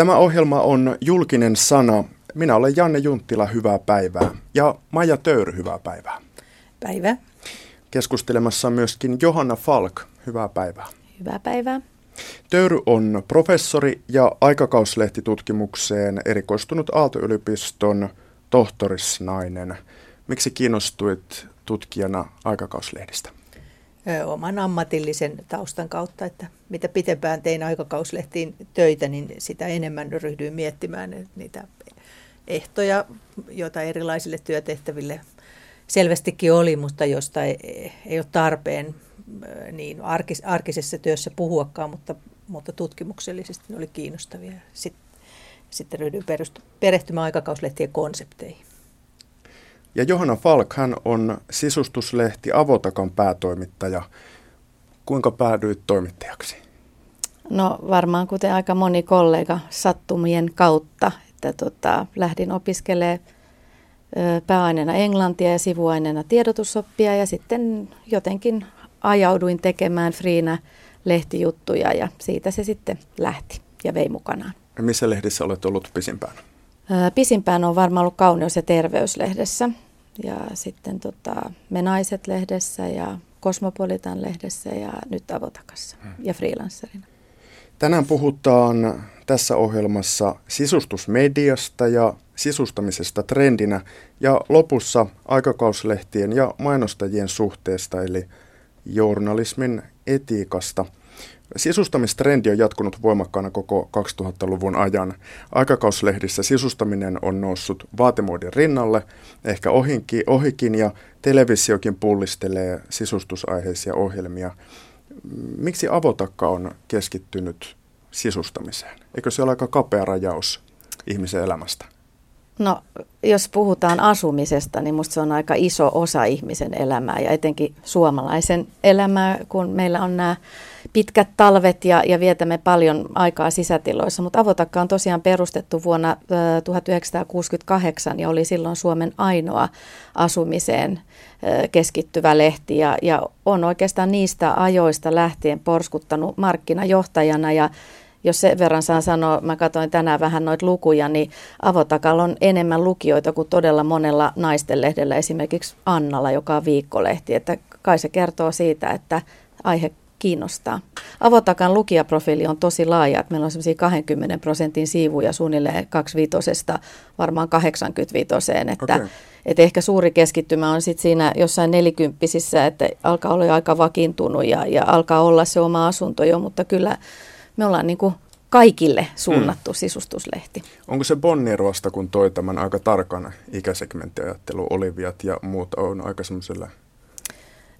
Tämä ohjelma on julkinen sana. Minä olen Janne Junttila, hyvää päivää. Ja Maija Töyry, hyvää päivää. Päivä. Keskustelemassa on myöskin Johanna Falk, hyvää päivää. Hyvää päivää. Töyry on professori ja aikakauslehtitutkimukseen erikoistunut Aalto-yliopiston tohtorisnainen. Miksi kiinnostuit tutkijana aikakauslehdistä? Oman ammatillisen taustan kautta, että mitä pitempään tein aikakauslehtiin töitä, niin sitä enemmän ryhdyin miettimään niitä ehtoja, joita erilaisille työtehtäville selvästikin oli, mutta josta ei, ole tarpeen niin arkis, arkisessa työssä puhuakaan, mutta, mutta tutkimuksellisesti ne oli kiinnostavia. Sitten, sitten ryhdyin perehtymään aikakauslehtien konsepteihin. Ja Johanna Falk, hän on sisustuslehti Avotakan päätoimittaja. Kuinka päädyit toimittajaksi? No varmaan kuten aika moni kollega sattumien kautta, että tota, lähdin opiskelemaan pääaineena englantia ja sivuaineena tiedotusoppia ja sitten jotenkin ajauduin tekemään Friina lehtijuttuja ja siitä se sitten lähti ja vei mukanaan. Ja missä lehdissä olet ollut pisimpään? Pisimpään on varmaan ollut Kauneus- ja terveyslehdessä ja sitten tota, Me naiset-lehdessä ja Kosmopolitan-lehdessä ja nyt Avotakassa hmm. ja freelancerina. Tänään puhutaan tässä ohjelmassa sisustusmediasta ja sisustamisesta trendinä ja lopussa aikakauslehtien ja mainostajien suhteesta eli journalismin etiikasta – Sisustamistrendi on jatkunut voimakkaana koko 2000-luvun ajan. Aikakauslehdissä sisustaminen on noussut vaatemuodin rinnalle, ehkä ohinkin, ohikin, ja televisiokin pullistelee sisustusaiheisia ohjelmia. Miksi avotakka on keskittynyt sisustamiseen? Eikö se ole aika kapea rajaus ihmisen elämästä? No, jos puhutaan asumisesta, niin minusta se on aika iso osa ihmisen elämää ja etenkin suomalaisen elämää, kun meillä on nämä pitkät talvet ja, ja vietämme paljon aikaa sisätiloissa. Mutta Avotakka on tosiaan perustettu vuonna 1968 ja oli silloin Suomen ainoa asumiseen keskittyvä lehti ja, ja on oikeastaan niistä ajoista lähtien porskuttanut markkinajohtajana ja jos sen verran saan sanoa, mä katsoin tänään vähän noita lukuja, niin Avotakalla on enemmän lukijoita kuin todella monella naistenlehdellä, esimerkiksi Annalla, joka on viikkolehti. Että kai se kertoo siitä, että aihe kiinnostaa. Avotakan lukijaprofiili on tosi laaja, että meillä on semmoisia 20 prosentin siivuja suunnilleen 25 varmaan 85 että okay. Et ehkä suuri keskittymä on sitten siinä jossain nelikymppisissä, että alkaa olla jo aika vakiintunut ja, ja alkaa olla se oma asunto jo, mutta kyllä me ollaan niin kuin kaikille suunnattu mm. sisustuslehti. Onko se Bonnierosta, kun toi tämän aika tarkan ikäsegmenttiajattelu, Oliviat ja muut on aika semmoisella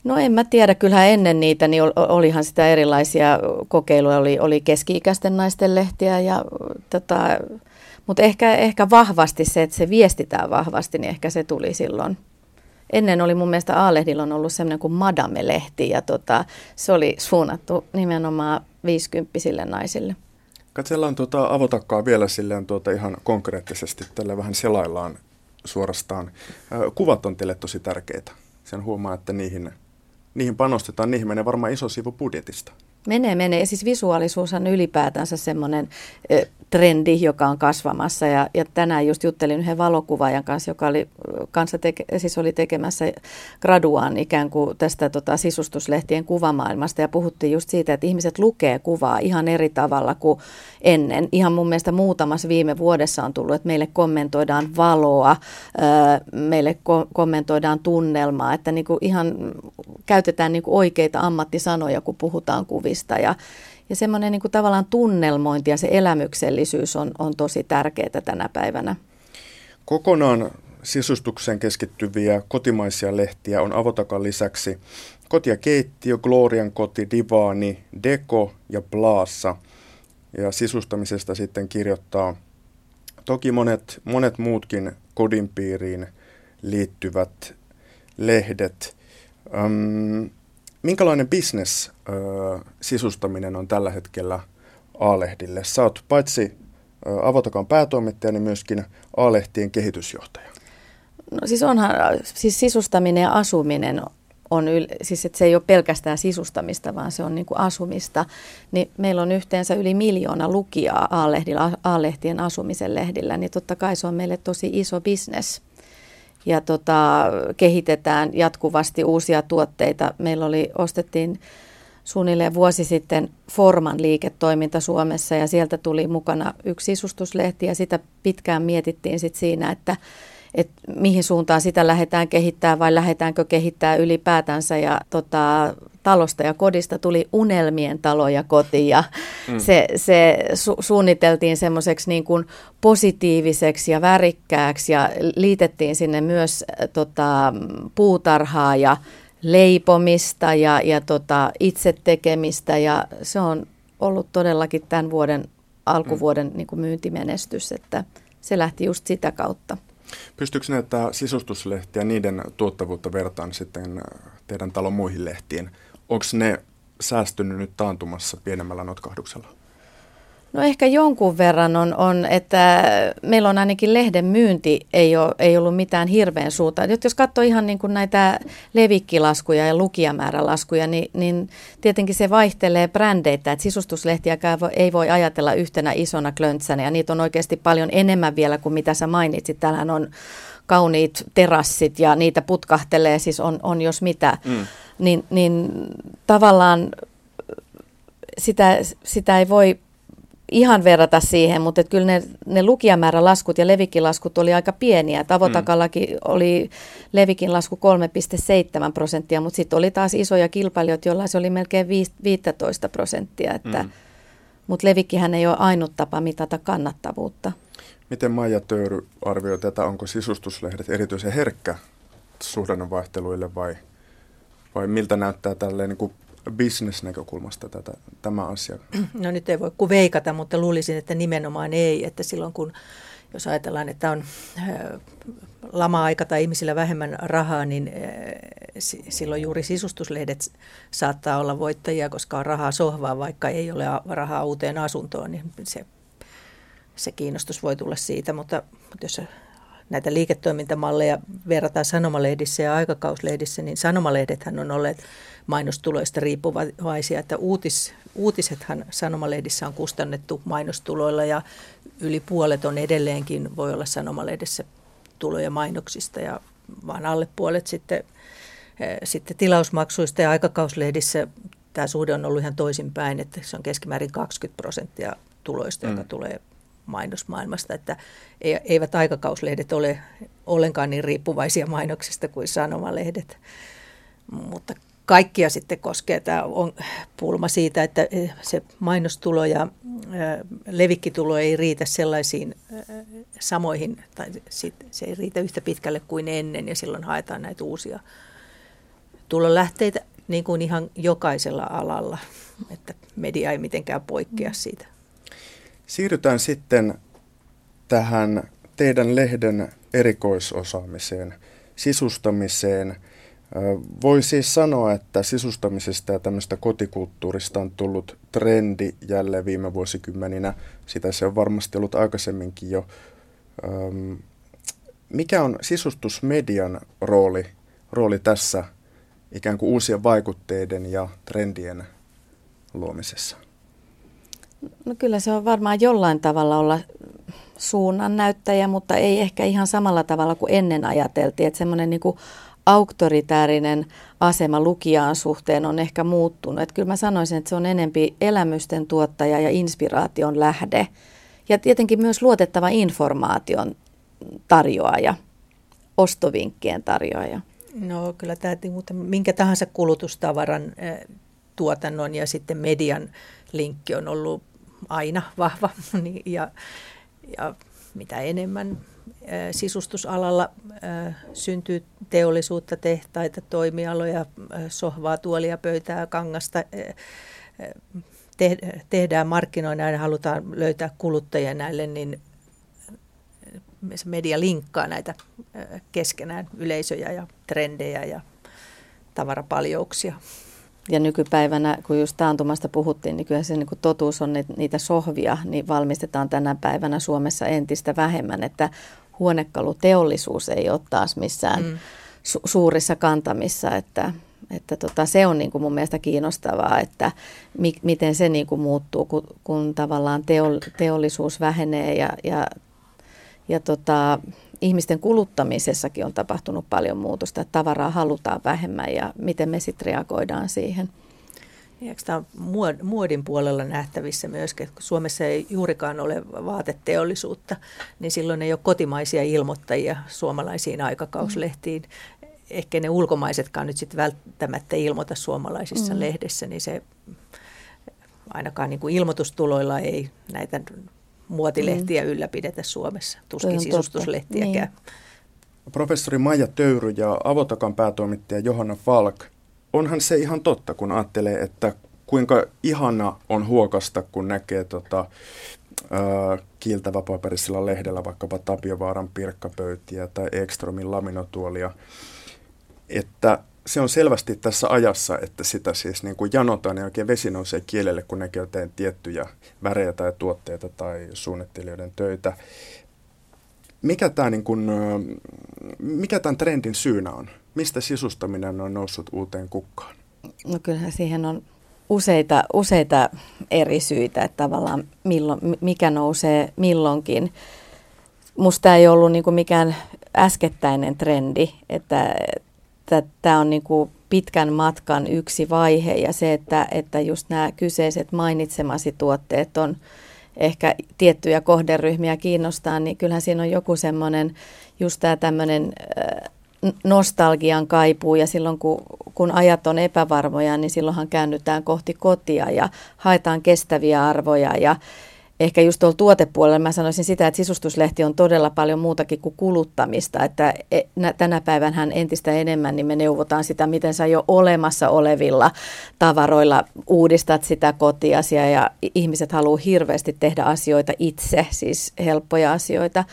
No en mä tiedä, kyllähän ennen niitä niin olihan sitä erilaisia kokeiluja, oli, oli keski-ikäisten naisten lehtiä, ja, tota, mutta ehkä, ehkä vahvasti se, että se viestitään vahvasti, niin ehkä se tuli silloin. Ennen oli mun mielestä A-lehdillä on ollut semmoinen kuin Madame-lehti, ja tota, se oli suunnattu nimenomaan viisikymppisille naisille. Katsellaan tuota avotakkaa vielä silleen tuota ihan konkreettisesti, tällä vähän selaillaan suorastaan. Kuvat on teille tosi tärkeitä. Sen huomaa, että niihin niihin panostetaan, niihin menee varmaan iso sivu budjetista. Menee, menee. Ja siis visuaalisuus on ylipäätänsä semmoinen trendi, joka on kasvamassa. Ja, ja tänään just juttelin yhden valokuvaajan kanssa, joka oli, kanssa teke, siis oli tekemässä graduaan ikään kuin tästä tota, sisustuslehtien kuvamaailmasta. Ja puhuttiin just siitä, että ihmiset lukee kuvaa ihan eri tavalla kuin ennen. Ihan mun mielestä muutamassa viime vuodessa on tullut, että meille kommentoidaan valoa, meille ko- kommentoidaan tunnelmaa, että niin kuin ihan käytetään niin kuin oikeita ammattisanoja, kun puhutaan kuvista. Ja, ja semmoinen niin kuin tavallaan tunnelmointi ja se elämyksellisyys on, on tosi tärkeää tänä päivänä. Kokonaan sisustukseen keskittyviä kotimaisia lehtiä on Avotakan lisäksi Koti ja keittiö, Glorian koti, Divaani, Deko ja Blaassa. Ja sisustamisesta sitten kirjoittaa toki monet, monet muutkin kodin piiriin liittyvät lehdet. Öm, minkälainen bisnes sisustaminen on tällä hetkellä A-lehdille? Sä oot paitsi Avotakan päätoimittaja, niin myöskin A-lehtien kehitysjohtaja. No siis onhan, siis sisustaminen ja asuminen on, yl- siis että se ei ole pelkästään sisustamista, vaan se on niin kuin asumista, niin meillä on yhteensä yli miljoona lukijaa A-lehtien asumisen lehdillä, niin totta kai se on meille tosi iso bisnes. Ja tota, kehitetään jatkuvasti uusia tuotteita. Meillä oli, ostettiin suunnilleen vuosi sitten Forman liiketoiminta Suomessa ja sieltä tuli mukana yksi sisustuslehti ja sitä pitkään mietittiin sit siinä, että että mihin suuntaan sitä lähdetään kehittää vai lähdetäänkö kehittää ylipäätänsä. Ja tota, talosta ja kodista tuli unelmien talo ja koti ja mm. se, se su- suunniteltiin semmoiseksi niin kuin positiiviseksi ja värikkääksi ja liitettiin sinne myös tota, puutarhaa ja leipomista ja, ja tota, itse tekemistä ja se on ollut todellakin tämän vuoden alkuvuoden mm. niin kuin myyntimenestys, että se lähti just sitä kautta. Pystyykö näitä sisustuslehtiä, niiden tuottavuutta vertaan sitten teidän talon muihin lehtiin? Onko ne säästynyt nyt taantumassa pienemmällä notkahduksella? No ehkä jonkun verran on, on, että meillä on ainakin lehden myynti ei, ole, ei ollut mitään hirveän suuta. Nyt jos katsoo ihan niin kuin näitä levikkilaskuja ja lukijamäärälaskuja, niin, niin tietenkin se vaihtelee brändeitä. Että sisustuslehtiäkään ei voi ajatella yhtenä isona klöntsänä ja niitä on oikeasti paljon enemmän vielä kuin mitä sä mainitsit. Täällähän on kauniit terassit ja niitä putkahtelee, siis on, on jos mitä. Mm. Niin, niin tavallaan sitä, sitä ei voi ihan verrata siihen, mutta kyllä ne, ne lukijamäärälaskut ja levikilaskut oli aika pieniä. Tavotakallakin mm. oli levikin lasku 3,7 prosenttia, mutta sitten oli taas isoja kilpailijoita, joilla se oli melkein 15 prosenttia. Että, mm. Mutta levikkihän ei ole ainut tapa mitata kannattavuutta. Miten Maija Töyry arvioi tätä? Onko sisustuslehdet erityisen herkkä suhdannevaihteluille vai, vai miltä näyttää tälleen niin kuin bisnesnäkökulmasta tätä, tämä asia? No nyt ei voi kuin veikata, mutta luulisin, että nimenomaan ei. Että silloin kun, jos ajatellaan, että on lama-aika tai ihmisillä vähemmän rahaa, niin silloin juuri sisustuslehdet saattaa olla voittajia, koska on rahaa sohvaa, vaikka ei ole rahaa uuteen asuntoon, niin se, se kiinnostus voi tulla siitä. Mutta, mutta jos näitä liiketoimintamalleja verrataan sanomalehdissä ja aikakauslehdissä, niin sanomalehdethän on olleet mainostuloista riippuvaisia, että uutis, uutisethan sanomalehdissä on kustannettu mainostuloilla ja yli puolet on edelleenkin, voi olla sanomalehdessä tuloja mainoksista ja vaan alle puolet sitten, eh, sitten tilausmaksuista ja aikakauslehdissä tämä suhde on ollut ihan toisinpäin, että se on keskimäärin 20 prosenttia tuloista, mm. joka tulee mainosmaailmasta, että eivät aikakauslehdet ole ollenkaan niin riippuvaisia mainoksista kuin sanomalehdet. Mutta kaikkia sitten koskee tämä on pulma siitä, että se mainostulo ja levikkitulo ei riitä sellaisiin samoihin, tai se ei riitä yhtä pitkälle kuin ennen, ja silloin haetaan näitä uusia tulolähteitä niin kuin ihan jokaisella alalla, että media ei mitenkään poikkea siitä. Siirrytään sitten tähän teidän lehden erikoisosaamiseen, sisustamiseen. Voi siis sanoa, että sisustamisesta ja tämmöistä kotikulttuurista on tullut trendi jälleen viime vuosikymmeninä. Sitä se on varmasti ollut aikaisemminkin jo. Mikä on sisustusmedian rooli, rooli tässä ikään kuin uusien vaikutteiden ja trendien luomisessa? No kyllä se on varmaan jollain tavalla olla suunnannäyttäjä, mutta ei ehkä ihan samalla tavalla kuin ennen ajateltiin. Että semmoinen niin auktoritäärinen asema lukijaan suhteen on ehkä muuttunut. Että kyllä mä sanoisin, että se on enempi elämysten tuottaja ja inspiraation lähde. Ja tietenkin myös luotettava informaation tarjoaja, ostovinkkien tarjoaja. No kyllä tämä minkä tahansa kulutustavaran tuotannon ja sitten median linkki on ollut aina vahva niin, ja, ja mitä enemmän sisustusalalla syntyy teollisuutta, tehtaita, toimialoja, sohvaa, tuolia, pöytää, kangasta, tehdään markkinoina ja halutaan löytää kuluttajia näille, niin media linkkaa näitä keskenään yleisöjä ja trendejä ja tavarapaljouksia. Ja nykypäivänä, kun just taantumasta puhuttiin, niin kyllä se niin kuin totuus on, että niitä sohvia niin valmistetaan tänä päivänä Suomessa entistä vähemmän, että huonekaluteollisuus ei ole taas missään mm. su- suurissa kantamissa, että Että tota, se on niin kuin mun mielestä kiinnostavaa, että mi, miten se niin kuin muuttuu, kun, kun tavallaan teol, teollisuus vähenee ja, ja, ja tota, ihmisten kuluttamisessakin on tapahtunut paljon muutosta, että tavaraa halutaan vähemmän ja miten me sitten reagoidaan siihen. Eikö tämä on muodin puolella nähtävissä myös, että kun Suomessa ei juurikaan ole vaateteollisuutta, niin silloin ei ole kotimaisia ilmoittajia suomalaisiin aikakauslehtiin. Mm. Ehkä ne ulkomaisetkaan nyt sitten välttämättä ilmoita suomalaisissa mm. lehdessä, niin se ainakaan niin kuin ilmoitustuloilla ei näitä muotilehtiä mm. ylläpidetä Suomessa, tuskin sisustuslehtiäkään. Niin. Professori Maija Töyry ja Avotakan päätoimittaja Johanna Falk – onhan se ihan totta, kun ajattelee, että kuinka ihana on huokasta, kun näkee tota, ää, kiiltävä paperisella lehdellä vaikkapa Tapiovaaran pirkkapöytiä tai Ekstromin laminotuolia, että se on selvästi tässä ajassa, että sitä siis niin kuin janotaan ja oikein vesi nousee kielelle, kun näkee jotain tiettyjä värejä tai tuotteita tai suunnittelijoiden töitä. Mikä, tämä niin kuin, mikä tämän trendin syynä on? Mistä sisustaminen on noussut uuteen kukkaan? No kyllähän siihen on useita, useita eri syitä, että tavallaan milloin, mikä nousee milloinkin. Musta ei ollut niin mikään äskettäinen trendi, että tämä on niin kuin pitkän matkan yksi vaihe ja se, että, että just nämä kyseiset mainitsemasi tuotteet on ehkä tiettyjä kohderyhmiä kiinnostaa, niin kyllähän siinä on joku semmoinen just tämä tämmöinen nostalgian kaipuu ja silloin kun, kun ajat on epävarmoja, niin silloinhan käännytään kohti kotia ja haetaan kestäviä arvoja ja ehkä just tuolla tuotepuolella mä sanoisin sitä, että sisustuslehti on todella paljon muutakin kuin kuluttamista, että e, tänä päivänä entistä enemmän niin me neuvotaan sitä, miten sä jo olemassa olevilla tavaroilla uudistat sitä kotiasia ja ihmiset haluaa hirveästi tehdä asioita itse, siis helppoja asioita.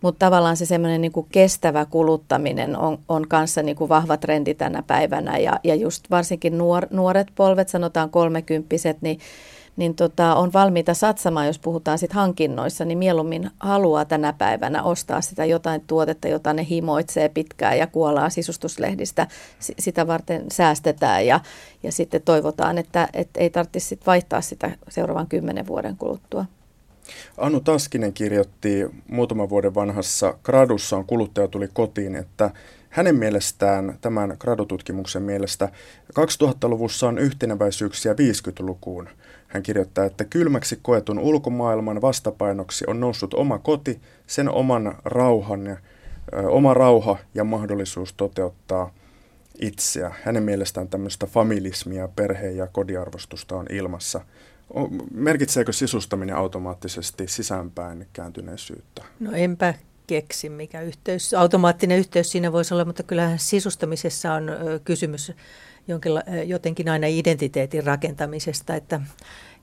Mutta tavallaan se semmoinen niin kestävä kuluttaminen on, on kanssa niin kuin vahva trendi tänä päivänä ja, ja just varsinkin nuor, nuoret polvet, sanotaan kolmekymppiset, niin niin tota, on valmiita satsamaan, jos puhutaan sit hankinnoissa, niin mieluummin haluaa tänä päivänä ostaa sitä jotain tuotetta, jota ne himoitsee pitkään ja kuolaa sisustuslehdistä. S- sitä varten säästetään ja, ja sitten toivotaan, että, että ei tarvitsisi vaihtaa sitä seuraavan kymmenen vuoden kuluttua. Anu Taskinen kirjoitti muutaman vuoden vanhassa gradussaan Kuluttaja tuli kotiin, että hänen mielestään, tämän gradututkimuksen mielestä, 2000-luvussa on yhteneväisyyksiä 50-lukuun. Hän kirjoittaa, että kylmäksi koetun ulkomaailman vastapainoksi on noussut oma koti, sen oman rauhan oma rauha ja mahdollisuus toteuttaa itseä. Hänen mielestään tämmöistä familismia, perhe- ja kodiarvostusta on ilmassa. Merkitseekö sisustaminen automaattisesti sisäänpäin kääntyneisyyttä? No enpä keksi, mikä yhteys, automaattinen yhteys siinä voisi olla, mutta kyllähän sisustamisessa on kysymys jonkinla, jotenkin aina identiteetin rakentamisesta, että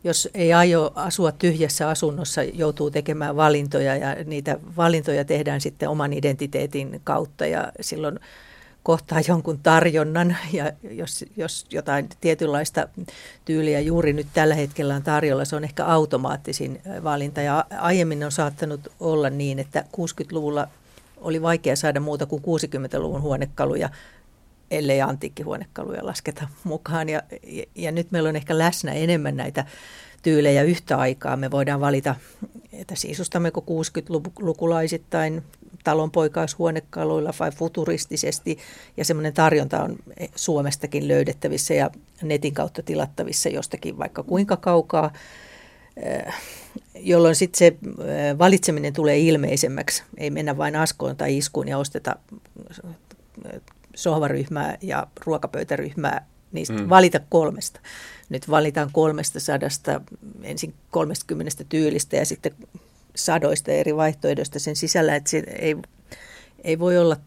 jos ei aio asua tyhjässä asunnossa, joutuu tekemään valintoja ja niitä valintoja tehdään sitten oman identiteetin kautta ja silloin kohtaa jonkun tarjonnan ja jos, jos jotain tietynlaista tyyliä juuri nyt tällä hetkellä on tarjolla, se on ehkä automaattisin valinta. Ja aiemmin on saattanut olla niin, että 60-luvulla oli vaikea saada muuta kuin 60-luvun huonekaluja, ellei antiikkihuonekaluja lasketa mukaan. Ja, ja, ja nyt meillä on ehkä läsnä enemmän näitä tyylejä yhtä aikaa. Me voidaan valita, että sisustammeko 60-lukulaisittain talonpoikaishuonekaluilla vai futuristisesti. Ja semmoinen tarjonta on Suomestakin löydettävissä ja netin kautta tilattavissa jostakin vaikka kuinka kaukaa eh, jolloin sitten se eh, valitseminen tulee ilmeisemmäksi. Ei mennä vain askoon tai iskuun ja osteta eh, sohvaryhmää ja ruokapöytäryhmää, niistä mm. valita kolmesta. Nyt valitaan kolmesta sadasta, ensin 30 tyylistä ja sitten sadoista eri vaihtoehdoista sen sisällä, että se ei, ei voi olla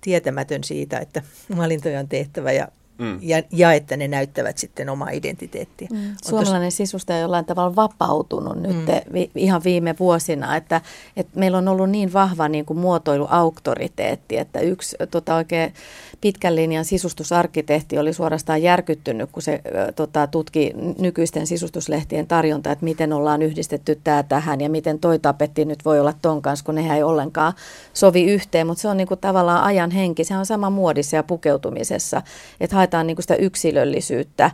tietämätön siitä, että valintoja on tehtävä ja Mm. Ja, ja että ne näyttävät sitten omaa identiteettiä. Mm. Suomalainen tos... sisusta on jollain tavalla vapautunut nyt mm. vi, ihan viime vuosina, että, että meillä on ollut niin vahva niin kuin muotoiluauktoriteetti, että yksi tota, oikein pitkän linjan sisustusarkkitehti oli suorastaan järkyttynyt, kun se tota, tutki nykyisten sisustuslehtien tarjonta, että miten ollaan yhdistetty tämä tähän ja miten toi tapetti nyt voi olla ton kanssa, kun nehän ei ollenkaan sovi yhteen, mutta se on niin kuin tavallaan ajan henki, se on sama muodissa ja pukeutumisessa, että haetaan niin kuin sitä yksilöllisyyttä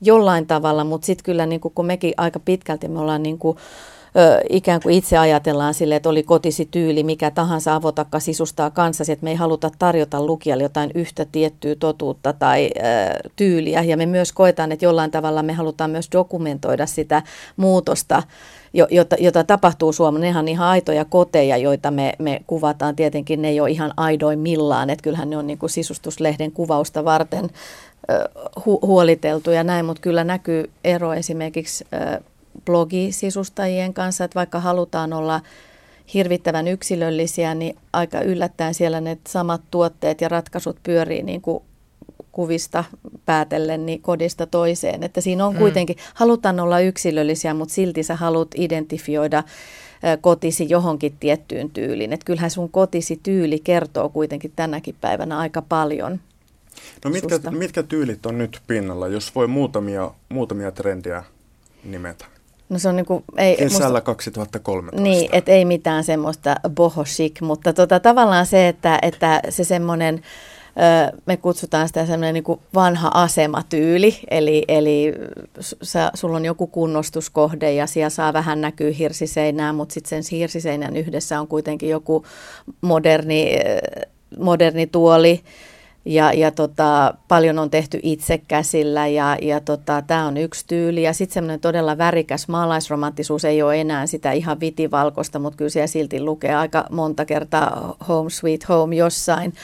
jollain tavalla, mutta sitten kyllä niin kuin, kun mekin aika pitkälti me ollaan niin kuin, ö, ikään kuin itse ajatellaan sille, että oli kotisi tyyli, mikä tahansa avotakka sisustaa kanssasi, että me ei haluta tarjota lukijalle jotain yhtä tiettyä totuutta tai ö, tyyliä. Ja me myös koetaan, että jollain tavalla me halutaan myös dokumentoida sitä muutosta, jota, jota tapahtuu Suomessa. Nehän on ihan aitoja koteja, joita me, me kuvataan. Tietenkin ne ei ole ihan aidoimmillaan, että kyllähän ne on niin kuin sisustuslehden kuvausta varten hu- huoliteltu ja näin, mutta kyllä näkyy ero esimerkiksi blogisisustajien kanssa, että vaikka halutaan olla hirvittävän yksilöllisiä, niin aika yllättäen siellä ne samat tuotteet ja ratkaisut pyörii niin kuin kuvista päätellen niin kodista toiseen. Että siinä on mm. kuitenkin, halutaan olla yksilöllisiä, mutta silti sä haluat identifioida kotisi johonkin tiettyyn tyyliin. Että kyllähän sun kotisi tyyli kertoo kuitenkin tänäkin päivänä aika paljon. No mitkä, mitkä tyylit on nyt pinnalla, jos voi muutamia, muutamia trendiä nimetä? No se on niin kuin, ei, Kesällä musta, 2013. Niin, että ei mitään semmoista boho chic, mutta tota, tavallaan se, että, että se semmoinen, me kutsutaan sitä semmoinen niin vanha asematyyli, eli, eli sä, sulla on joku kunnostuskohde ja siellä saa vähän näkyä hirsiseinää, mutta sitten sen hirsiseinän yhdessä on kuitenkin joku moderni, moderni tuoli, ja, ja tota, paljon on tehty itse käsillä ja, ja tota, tämä on yksi tyyli. Ja sitten semmoinen todella värikäs maalaisromanttisuus ei ole enää sitä ihan vitivalkoista, mutta kyllä siellä silti lukee aika monta kertaa Home Sweet Home jossain.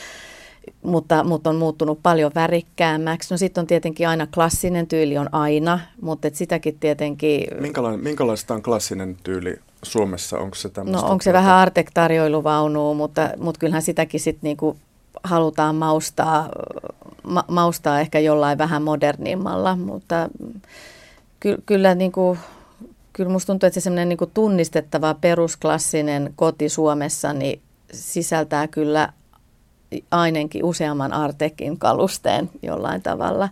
Mutta, mutta on muuttunut paljon värikkäämmäksi. No sitten on tietenkin aina klassinen tyyli on aina, mutta et sitäkin tietenkin... Minkälainen, minkälaista on klassinen tyyli Suomessa? Onko se No onko se vähän Artek-tarjoiluvaunua, mutta, mutta kyllähän sitäkin sitten niinku halutaan maustaa, ma, maustaa ehkä jollain vähän modernimmalla, mutta ky, kyllä niin kuin, kyllä musta tuntuu, että se semmoinen niin tunnistettava perusklassinen koti Suomessa niin sisältää kyllä ainakin useamman Artekin kalusteen jollain tavalla.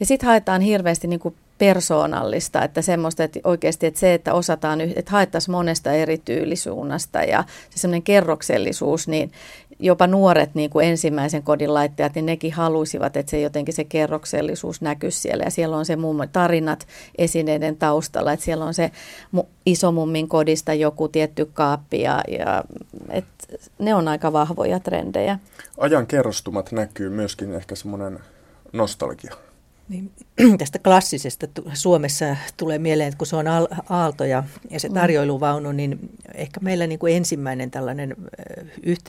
Ja sitten haetaan hirveästi niin kuin persoonallista, että semmoista, että oikeasti että se, että osataan, että haettaisiin monesta eri tyylisuunnasta ja se semmoinen kerroksellisuus, niin jopa nuoret niin kuin ensimmäisen kodin laittajat, niin nekin halusivat, että se jotenkin se kerroksellisuus näkyisi siellä. Ja siellä on se muun tarinat esineiden taustalla, että siellä on se isomummin kodista joku tietty kaappi ja, ja et ne on aika vahvoja trendejä. Ajan kerrostumat näkyy myöskin ehkä semmoinen nostalgia. Niin, tästä klassisesta Suomessa tulee mieleen, että kun se on aalto ja, ja se mm. tarjoiluvaunu, niin ehkä meillä niin kuin ensimmäinen tällainen yht,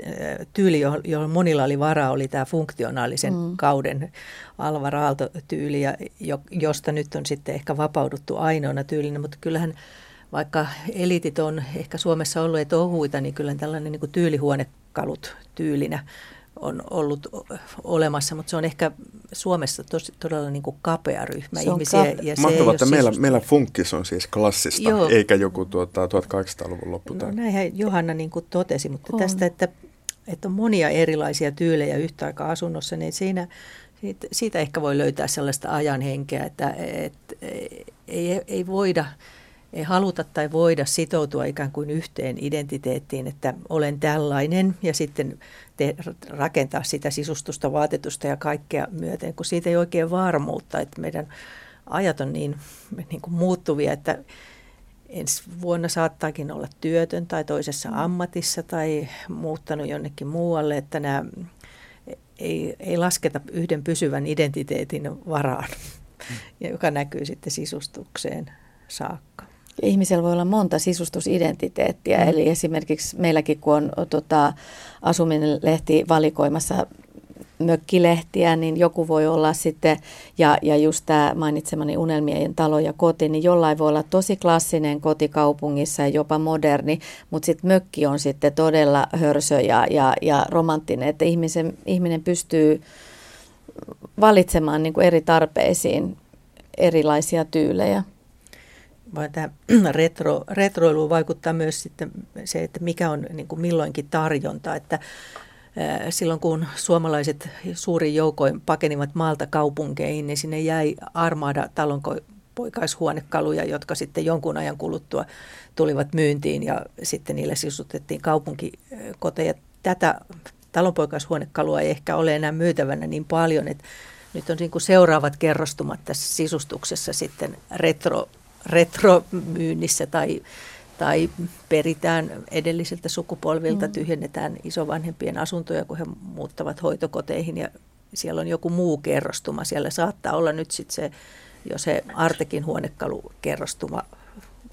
tyyli, johon monilla oli varaa, oli tämä funktionaalisen mm. kauden Alvar Aalto-tyyli, ja, josta nyt on sitten ehkä vapauduttu ainoana tyylinä, mutta kyllähän vaikka elitit on ehkä Suomessa olleet ohuita, niin kyllä tällainen niin kuin tyylihuonekalut tyylinä on ollut olemassa, mutta se on ehkä Suomessa tosi, todella niin kuin kapea ryhmä se ihmisiä. Kap- ja se Mahtavaa, että meillä, meillä funkkis on siis klassista, Joo. eikä joku tuota, 1800-luvun loppu. No, näinhän Johanna niin kuin totesi, mutta on. tästä, että, että on monia erilaisia tyylejä yhtä aikaa asunnossa, niin siinä, siitä, siitä ehkä voi löytää sellaista ajanhenkeä, että, että ei, ei voida – ei haluta tai voida sitoutua ikään kuin yhteen identiteettiin, että olen tällainen ja sitten te, rakentaa sitä sisustusta, vaatetusta ja kaikkea myöten, kun siitä ei oikein varmuutta, että meidän ajat on niin, niin kuin muuttuvia, että ensi vuonna saattaakin olla työtön tai toisessa ammatissa tai muuttanut jonnekin muualle, että nämä ei, ei lasketa yhden pysyvän identiteetin varaan, mm. joka näkyy sitten sisustukseen saakka. Ihmisellä voi olla monta sisustusidentiteettiä, mm. eli esimerkiksi meilläkin kun on tota, asuminen lehti valikoimassa mökkilehtiä, niin joku voi olla sitten, ja, ja just tämä mainitsemani unelmien talo ja koti, niin jollain voi olla tosi klassinen koti kaupungissa ja jopa moderni, mutta sitten mökki on sitten todella hörsö ja, ja, ja romanttinen, että ihmisen, ihminen pystyy valitsemaan niin kuin eri tarpeisiin erilaisia tyylejä vaan tämä retro, retroilu vaikuttaa myös sitten se, että mikä on niin kuin milloinkin tarjonta, että Silloin kun suomalaiset suurin joukoin pakenivat maalta kaupunkeihin, niin sinne jäi armada talonpoikaishuonekaluja, jotka sitten jonkun ajan kuluttua tulivat myyntiin ja sitten niille sisutettiin kaupunkikoteja. Tätä talonpoikaishuonekalua ei ehkä ole enää myytävänä niin paljon, että nyt on niin kuin seuraavat kerrostumat tässä sisustuksessa sitten retro, retromyynnissä tai, tai peritään edellisiltä sukupolvilta, mm. tyhjennetään isovanhempien asuntoja, kun he muuttavat hoitokoteihin ja siellä on joku muu kerrostuma. Siellä saattaa olla nyt sitten se, jo se Artekin huonekalukerrostuma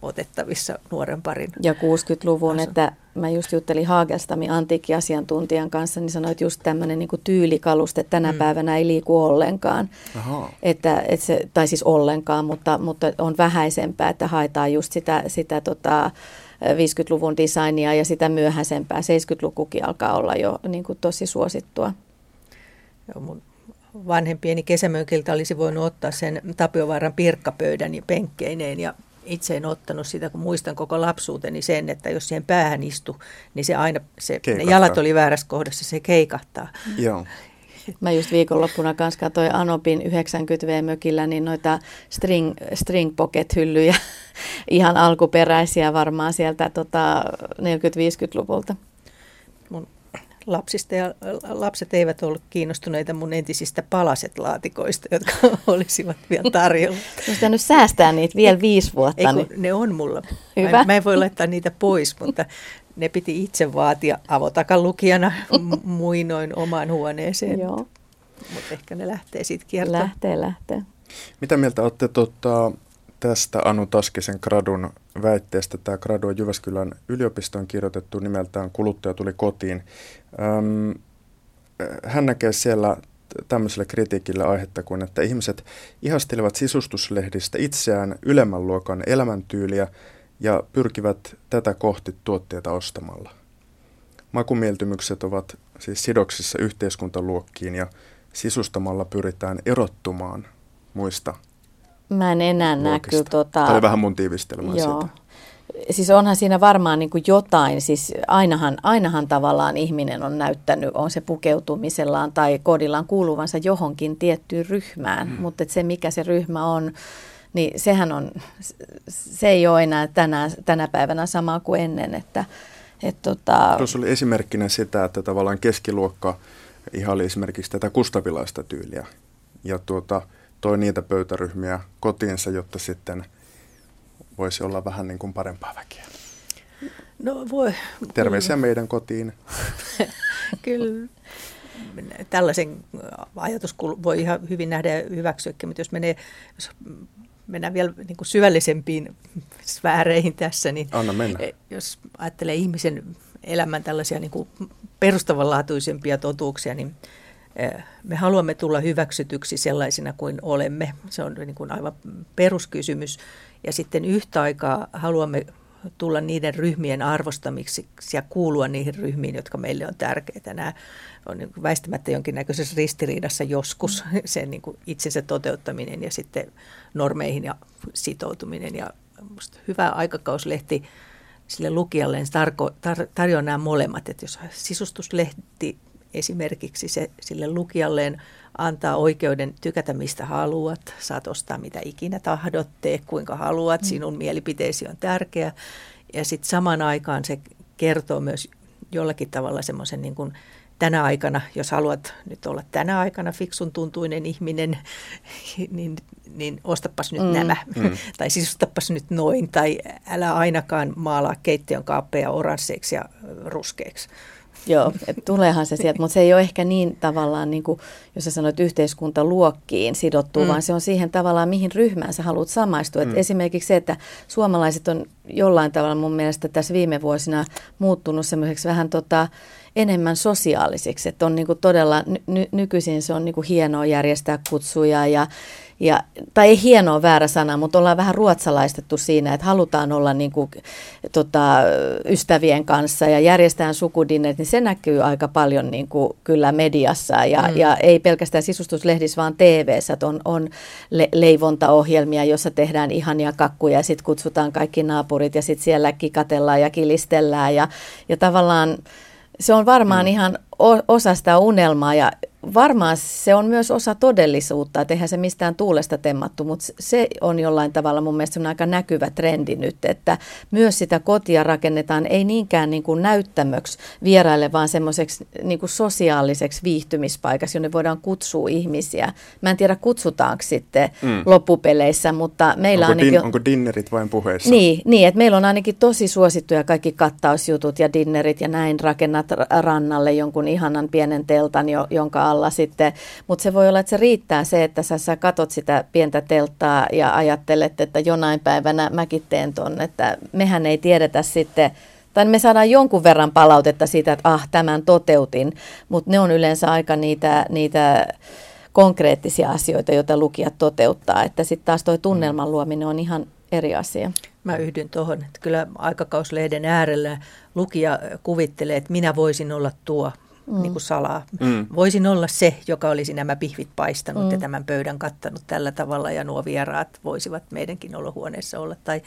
otettavissa nuoren parin. Ja 60-luvun, asun. että mä just juttelin Haagelstamin antiikkiasiantuntijan kanssa, niin sanoin, että just tämmöinen niin tyylikaluste tänä mm. päivänä ei liiku ollenkaan. Että, että se, tai siis ollenkaan, mutta, mutta on vähäisempää, että haetaan just sitä, sitä tota, 50-luvun designia ja sitä myöhäisempää. 70-lukukin alkaa olla jo niin kuin tosi suosittua. Joo, mun vanhempieni kesämönkiltä olisi voinut ottaa sen Tapiovaaran pirkkapöydän ja penkkeineen ja itse en ottanut sitä, kun muistan koko lapsuuteni sen, että jos siihen päähän istu, niin se aina, se, ne jalat oli väärässä kohdassa, se keikahtaa. Joo. Mä just viikonloppuna kanssa katsoin Anopin 90V-mökillä niin noita string, string pocket-hyllyjä, ihan alkuperäisiä varmaan sieltä tota, 40-50-luvulta. Mun lapsista ja lapset eivät ollut kiinnostuneita mun entisistä palaset-laatikoista, jotka olisivat vielä tarjolla. Olisi nyt säästää niitä vielä viisi vuotta. Ei, niin. Ne on mulla. Hyvä. Mä, mä en voi laittaa niitä pois, mutta ne piti itse vaatia avotakan lukijana muinoin omaan huoneeseen. Joo. Mutta ehkä ne lähtee sitten kiertämään. Lähtee, lähtee. Mitä mieltä olette tota, tästä Anu Taskisen gradun väitteestä. Tämä gradu on Jyväskylän yliopistoon kirjoitettu nimeltään Kuluttaja tuli kotiin. Öm, hän näkee siellä tämmöiselle kritiikille aihetta kuin, että ihmiset ihastelevat sisustuslehdistä itseään ylemmän luokan elämäntyyliä ja pyrkivät tätä kohti tuotteita ostamalla. Makumieltymykset ovat siis sidoksissa yhteiskuntaluokkiin ja sisustamalla pyritään erottumaan muista Mä en enää näe kyllä tota... Tämä oli vähän mun tiivistelmä joo. siitä. Siis onhan siinä varmaan niin kuin jotain, siis ainahan, ainahan tavallaan ihminen on näyttänyt, on se pukeutumisellaan tai kodillaan kuuluvansa johonkin tiettyyn ryhmään, mm. mutta se mikä se ryhmä on, niin sehän on, se ei ole enää tänä, tänä päivänä samaa kuin ennen, että et tota... Tuossa oli esimerkkinä sitä, että tavallaan keskiluokka ihaili esimerkiksi tätä kustavilaista tyyliä ja tuota, toi niitä pöytäryhmiä kotiinsa, jotta sitten voisi olla vähän niin kuin parempaa väkeä. No voi. Terveisiä meidän kotiin. kyllä. Tällaisen ajatus voi ihan hyvin nähdä ja hyväksyäkin, mutta jos menee, jos mennään vielä niin kuin syvällisempiin sfääreihin tässä, niin Anna mennä. E, jos ajattelee ihmisen elämän tällaisia niin kuin perustavanlaatuisempia totuuksia, niin me haluamme tulla hyväksytyksi sellaisina kuin olemme. Se on niin kuin aivan peruskysymys. Ja sitten yhtä aikaa haluamme tulla niiden ryhmien arvostamiksi ja kuulua niihin ryhmiin, jotka meille on tärkeitä. Nämä on niin väistämättä jonkinnäköisessä ristiriidassa joskus, sen niin kuin itsensä toteuttaminen ja sitten normeihin ja sitoutuminen. Ja hyvä aikakauslehti sille lukijalle tarko, tar, tarjoaa nämä molemmat, että jos sisustuslehti esimerkiksi se sille lukijalleen antaa oikeuden tykätä mistä haluat, saat ostaa mitä ikinä tahdot, tee kuinka haluat, mm. sinun mielipiteesi on tärkeä. Ja sitten samaan aikaan se kertoo myös jollakin tavalla semmoisen niin kuin tänä aikana, jos haluat nyt olla tänä aikana fiksun tuntuinen ihminen, niin, niin ostapas nyt mm. nämä. Mm. tai sisustapas nyt noin. Tai älä ainakaan maalaa keittiön kaappeja oransseiksi ja ruskeiksi. Joo, tuleehan se sieltä, mutta se ei ole ehkä niin tavallaan, niin kuin, jos sä sanoit yhteiskuntaluokkiin sidottu, mm. vaan se on siihen tavallaan, mihin ryhmään sä haluat samaistua. Mm. Et esimerkiksi se, että suomalaiset on jollain tavalla mun mielestä tässä viime vuosina muuttunut semmoiseksi vähän tota, enemmän sosiaalisiksi, että on niin kuin todella, ny- nykyisin se on niin kuin hienoa järjestää kutsuja ja ja, tai ei hienoa väärä sana, mutta ollaan vähän ruotsalaistettu siinä, että halutaan olla niin kuin, tota, ystävien kanssa ja järjestään sukudinnet, niin se näkyy aika paljon niin kuin, kyllä mediassa ja, mm. ja ei pelkästään sisustuslehdissä, vaan tv on, on le- leivontaohjelmia, jossa tehdään ihania kakkuja ja sitten kutsutaan kaikki naapurit ja sitten siellä kikatellaan ja kilistellään ja, ja tavallaan se on varmaan mm. ihan osa sitä unelmaa ja varmaan se on myös osa todellisuutta, että eihän se mistään tuulesta temmattu, mutta se on jollain tavalla mun mielestä aika näkyvä trendi nyt, että myös sitä kotia rakennetaan ei niinkään niin kuin näyttämöksi vieraille, vaan semmoiseksi niin kuin sosiaaliseksi viihtymispaikaksi, jonne voidaan kutsua ihmisiä. Mä en tiedä kutsutaanko sitten mm. loppupeleissä, mutta meillä onko ainakin... Din, onko dinnerit vain puheissa? Niin, niin, että meillä on ainakin tosi suosittuja kaikki kattausjutut ja dinnerit ja näin rakennat rannalle jonkun ihanan pienen teltan, jonka alla sitten, mutta se voi olla, että se riittää se, että sä, sä katot sitä pientä telttaa ja ajattelet, että jonain päivänä mäkin teen ton, että mehän ei tiedetä sitten, tai me saadaan jonkun verran palautetta siitä, että ah, tämän toteutin, mutta ne on yleensä aika niitä, niitä konkreettisia asioita, joita lukijat toteuttaa, että sitten taas toi tunnelman luominen on ihan eri asia. Mä yhdyn tuohon, että kyllä aikakauslehden äärellä lukija kuvittelee, että minä voisin olla tuo mm. niin kuin salaa. Mm. Voisin olla se, joka olisi nämä pihvit paistanut mm. ja tämän pöydän kattanut tällä tavalla ja nuo vieraat voisivat meidänkin olohuoneessa olla. Tai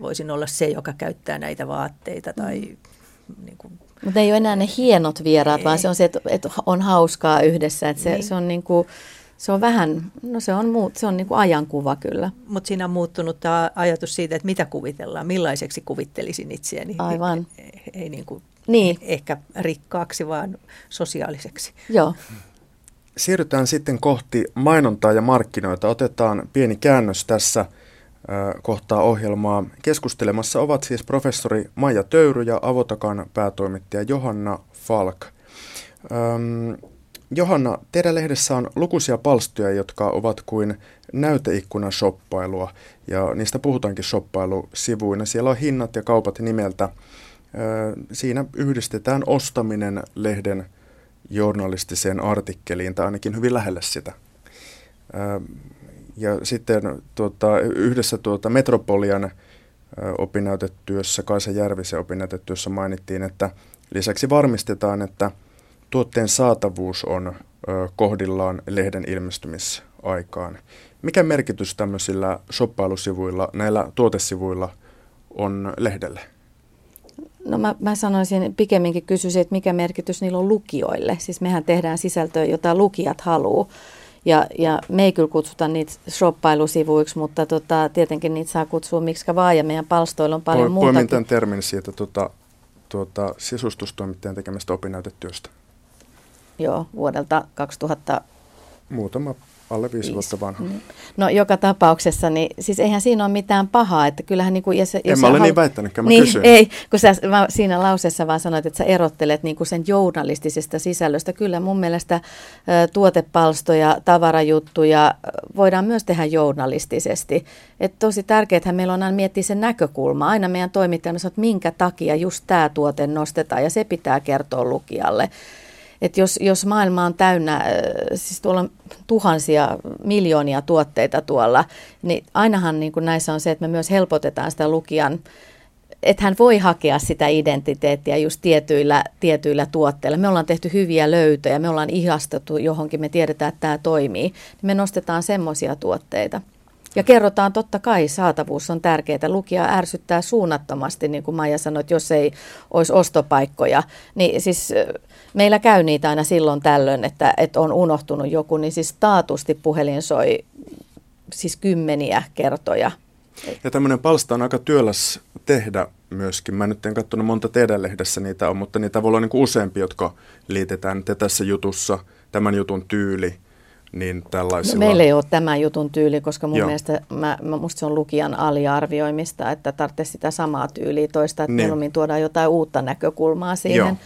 voisin olla se, joka käyttää näitä vaatteita tai mm. niin kuin, mutta ei ole enää ne hienot vieraat, ei. vaan se on se, että, että on hauskaa yhdessä. Että se, niin. se on niin kuin, se on vähän, no se on, muut, se on niin kuin ajankuva kyllä. Mutta siinä on muuttunut tämä ajatus siitä, että mitä kuvitellaan, millaiseksi kuvittelisin itseäni. Aivan. Ei, ei niin kuin niin. ehkä rikkaaksi, vaan sosiaaliseksi. Joo. Siirrytään sitten kohti mainontaa ja markkinoita. Otetaan pieni käännös tässä kohtaa ohjelmaa. Keskustelemassa ovat siis professori Maija Töyry ja Avotakan päätoimittaja Johanna Falk. Öm, Johanna, teidän lehdessä on lukuisia palstoja, jotka ovat kuin näyteikkunan shoppailua, ja niistä puhutaankin shoppailusivuina. Siellä on hinnat ja kaupat nimeltä Siinä yhdistetään ostaminen lehden journalistiseen artikkeliin, tai ainakin hyvin lähelle sitä. Ja sitten tuota, yhdessä tuota Metropolian opinnäytetyössä, Kaisa Järvisen opinnäytetyössä mainittiin, että lisäksi varmistetaan, että tuotteen saatavuus on kohdillaan lehden ilmestymisaikaan. Mikä merkitys tämmöisillä shoppailusivuilla, näillä tuotesivuilla on lehdelle? No mä, mä sanoisin, pikemminkin kysyisin, että mikä merkitys niillä on lukijoille. Siis mehän tehdään sisältöä, jota lukijat haluaa. Ja, ja me ei kyllä kutsuta niitä shoppailusivuiksi, mutta tota, tietenkin niitä saa kutsua miksi vaan, ja meidän palstoilla on paljon muuta. Poimin tämän termin siitä tuota, tuota, sisustustoimittajan tekemästä opinnäytetyöstä. Joo, vuodelta 2000. Muutama alle viisi vuotta vanha. Mm. No joka tapauksessa, niin siis eihän siinä ole mitään pahaa. Että kyllähän niin kuin, ja se, en mä ole halu... niin väittänytkään, mä niin, kysyin. Ei, kun sä mä siinä lauseessa vaan sanoit, että sä erottelet niin kuin sen journalistisesta sisällöstä. Kyllä mun mielestä ä, tuotepalstoja, tavarajuttuja voidaan myös tehdä journalistisesti. Että tosi tärkeää, että meillä on aina miettiä sen näkökulma. Aina meidän toimittajana sanoo, että minkä takia just tämä tuote nostetaan ja se pitää kertoa lukijalle että jos, jos maailma on täynnä, siis tuolla on tuhansia, miljoonia tuotteita tuolla, niin ainahan niin kuin näissä on se, että me myös helpotetaan sitä lukijan, että hän voi hakea sitä identiteettiä just tietyillä, tietyillä tuotteilla. Me ollaan tehty hyviä löytöjä, me ollaan ihastettu johonkin, me tiedetään, että tämä toimii. Me nostetaan semmoisia tuotteita. Ja kerrotaan totta kai, saatavuus on tärkeää. Lukija ärsyttää suunnattomasti, niin kuin Maija sanoi, että jos ei olisi ostopaikkoja. Niin siis meillä käy niitä aina silloin tällöin, että, että on unohtunut joku, niin siis taatusti puhelin soi siis kymmeniä kertoja. Ja tämmöinen palsta on aika työläs tehdä myöskin. Mä nyt en katsonut monta teidän lehdessä niitä on, mutta niitä voi olla niin kuin useampi, jotka liitetään te tässä jutussa, tämän jutun tyyli niin tällaisilla... No, meillä ei ole tämän jutun tyyli, koska mun Joo. mielestä mä, mä, musta se on lukijan aliarvioimista, että tarvitsee sitä samaa tyyliä toista, että niin. mieluummin tuodaan jotain uutta näkökulmaa siihen. Joo.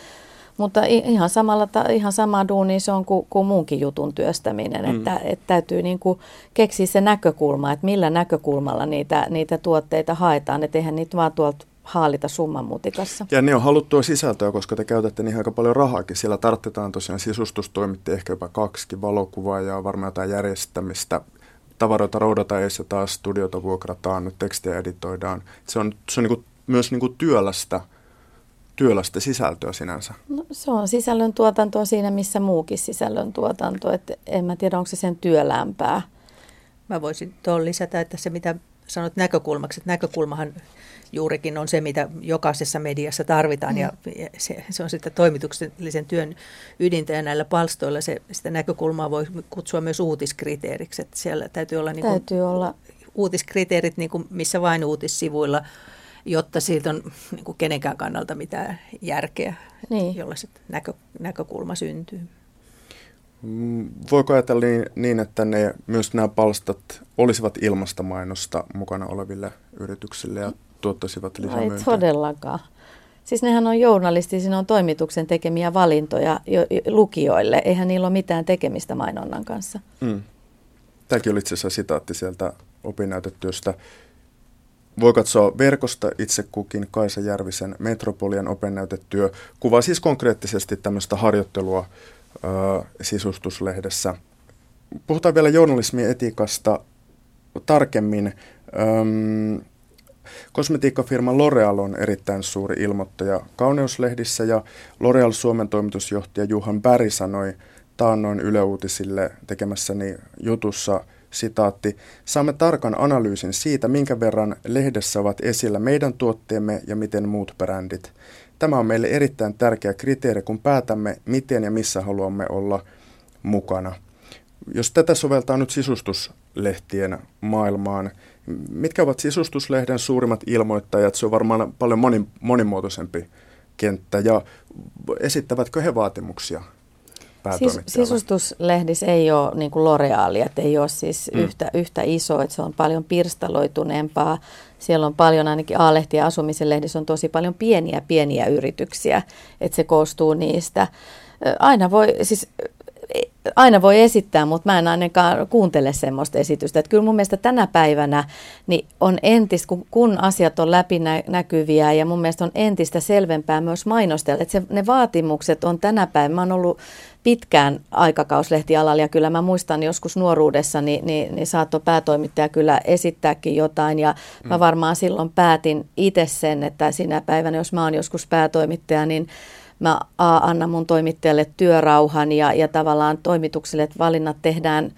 Mutta ihan, samalla, ihan sama duuni se on kuin, kuin muunkin jutun työstäminen, mm. että, että täytyy niin kuin keksiä se näkökulma, että millä näkökulmalla niitä, niitä tuotteita haetaan, että eihän niitä vaan tuolta haalita summan mutikassa. Ja ne on haluttua sisältöä, koska te käytätte niin aika paljon rahaakin. Siellä tarvitaan tosiaan sisustustoimitti, ehkä jopa kaksi valokuvaa ja varmaan jotain järjestämistä. Tavaroita roudataan ja taas studiota vuokrataan, nyt tekstiä editoidaan. Se on, se on niin kuin, myös niin kuin työlästä, työlästä sisältöä sinänsä. No, se on sisällön tuotantoa siinä, missä muukin sisällön tuotanto. Et en mä tiedä, onko se sen työlämpää. Mä voisin tuohon lisätä, että se mitä sanot näkökulmaksi, että näkökulmahan juurikin on se, mitä jokaisessa mediassa tarvitaan mm. ja se, se on sitten toimituksellisen työn ydintä ja näillä palstoilla se, sitä näkökulmaa voi kutsua myös uutiskriteeriksi. Että siellä täytyy olla, niin kuin, täytyy olla. uutiskriteerit niin kuin missä vain uutissivuilla, jotta siitä on niin kuin kenenkään kannalta mitään järkeä, niin. jolla se näkö, näkökulma syntyy. Mm, voiko ajatella niin, niin, että ne, myös nämä palstat olisivat ilmastomainosta mukana oleville yrityksille ja tuottaisivat lisää Ei todellakaan. Siis nehän on journalisti, on toimituksen tekemiä valintoja jo, jo, lukijoille. Eihän niillä ole mitään tekemistä mainonnan kanssa. Mm. Tämäkin oli itse asiassa sitaatti sieltä opinnäytetyöstä. Voi katsoa verkosta itse kukin Kaisa Järvisen Metropolian opinnäytetyö. Kuvaa siis konkreettisesti tämmöistä harjoittelua ö, sisustuslehdessä. Puhutaan vielä journalismin etiikasta tarkemmin. Öm, Kosmetiikkafirma L'Oreal on erittäin suuri ilmoittaja kauneuslehdissä ja L'Oreal Suomen toimitusjohtaja Juhan Bäri sanoi taannoin Yle Uutisille tekemässäni jutussa sitaatti, saamme tarkan analyysin siitä, minkä verran lehdessä ovat esillä meidän tuotteemme ja miten muut brändit. Tämä on meille erittäin tärkeä kriteeri, kun päätämme, miten ja missä haluamme olla mukana. Jos tätä soveltaa nyt sisustuslehtien maailmaan, Mitkä ovat sisustuslehden suurimmat ilmoittajat? Se on varmaan paljon moni, monimuotoisempi kenttä. Ja esittävätkö he vaatimuksia Sis, sisustuslehdissä ei ole niin kuin L'Orealia, että ei ole siis mm. yhtä, yhtä iso, että se on paljon pirstaloituneempaa. Siellä on paljon, ainakin A-lehti ja asumisen lehdissä on tosi paljon pieniä, pieniä yrityksiä, että se koostuu niistä. Aina voi, siis aina voi esittää, mutta mä en ainakaan kuuntele semmoista esitystä. Että kyllä mun mielestä tänä päivänä niin on entistä, kun, kun asiat on läpinäkyviä ja mun mielestä on entistä selvempää myös mainostella. Että se, ne vaatimukset on tänä päivänä, mä oon ollut pitkään aikakauslehtialalla ja kyllä mä muistan joskus nuoruudessa, niin, niin, niin saattoi päätoimittaja kyllä esittääkin jotain ja mä mm. varmaan silloin päätin itse sen, että sinä päivänä, jos mä oon joskus päätoimittaja, niin mä A, annan mun toimittajalle työrauhan ja, ja tavallaan toimitukselle, että valinnat tehdään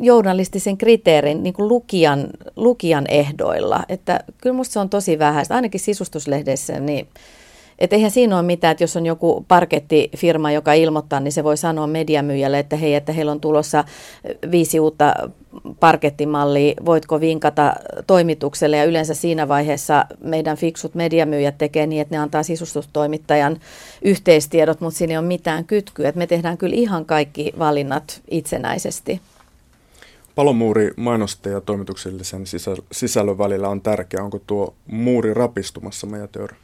journalistisen kriteerin niin kuin lukijan, lukijan ehdoilla. Että kyllä musta se on tosi vähäistä, ainakin sisustuslehdessä, niin että eihän siinä ole mitään, että jos on joku parkettifirma, joka ilmoittaa, niin se voi sanoa mediamyyjälle, että hei, että heillä on tulossa viisi uutta parkettimallia, voitko vinkata toimitukselle ja yleensä siinä vaiheessa meidän fiksut mediamyyjät tekee niin, että ne antaa sisustustoimittajan yhteistiedot, mutta siinä ei ole mitään kytkyä, me tehdään kyllä ihan kaikki valinnat itsenäisesti. Palomuuri mainosta ja toimituksellisen sisällön välillä on tärkeä. Onko tuo muuri rapistumassa, Maja Töörä?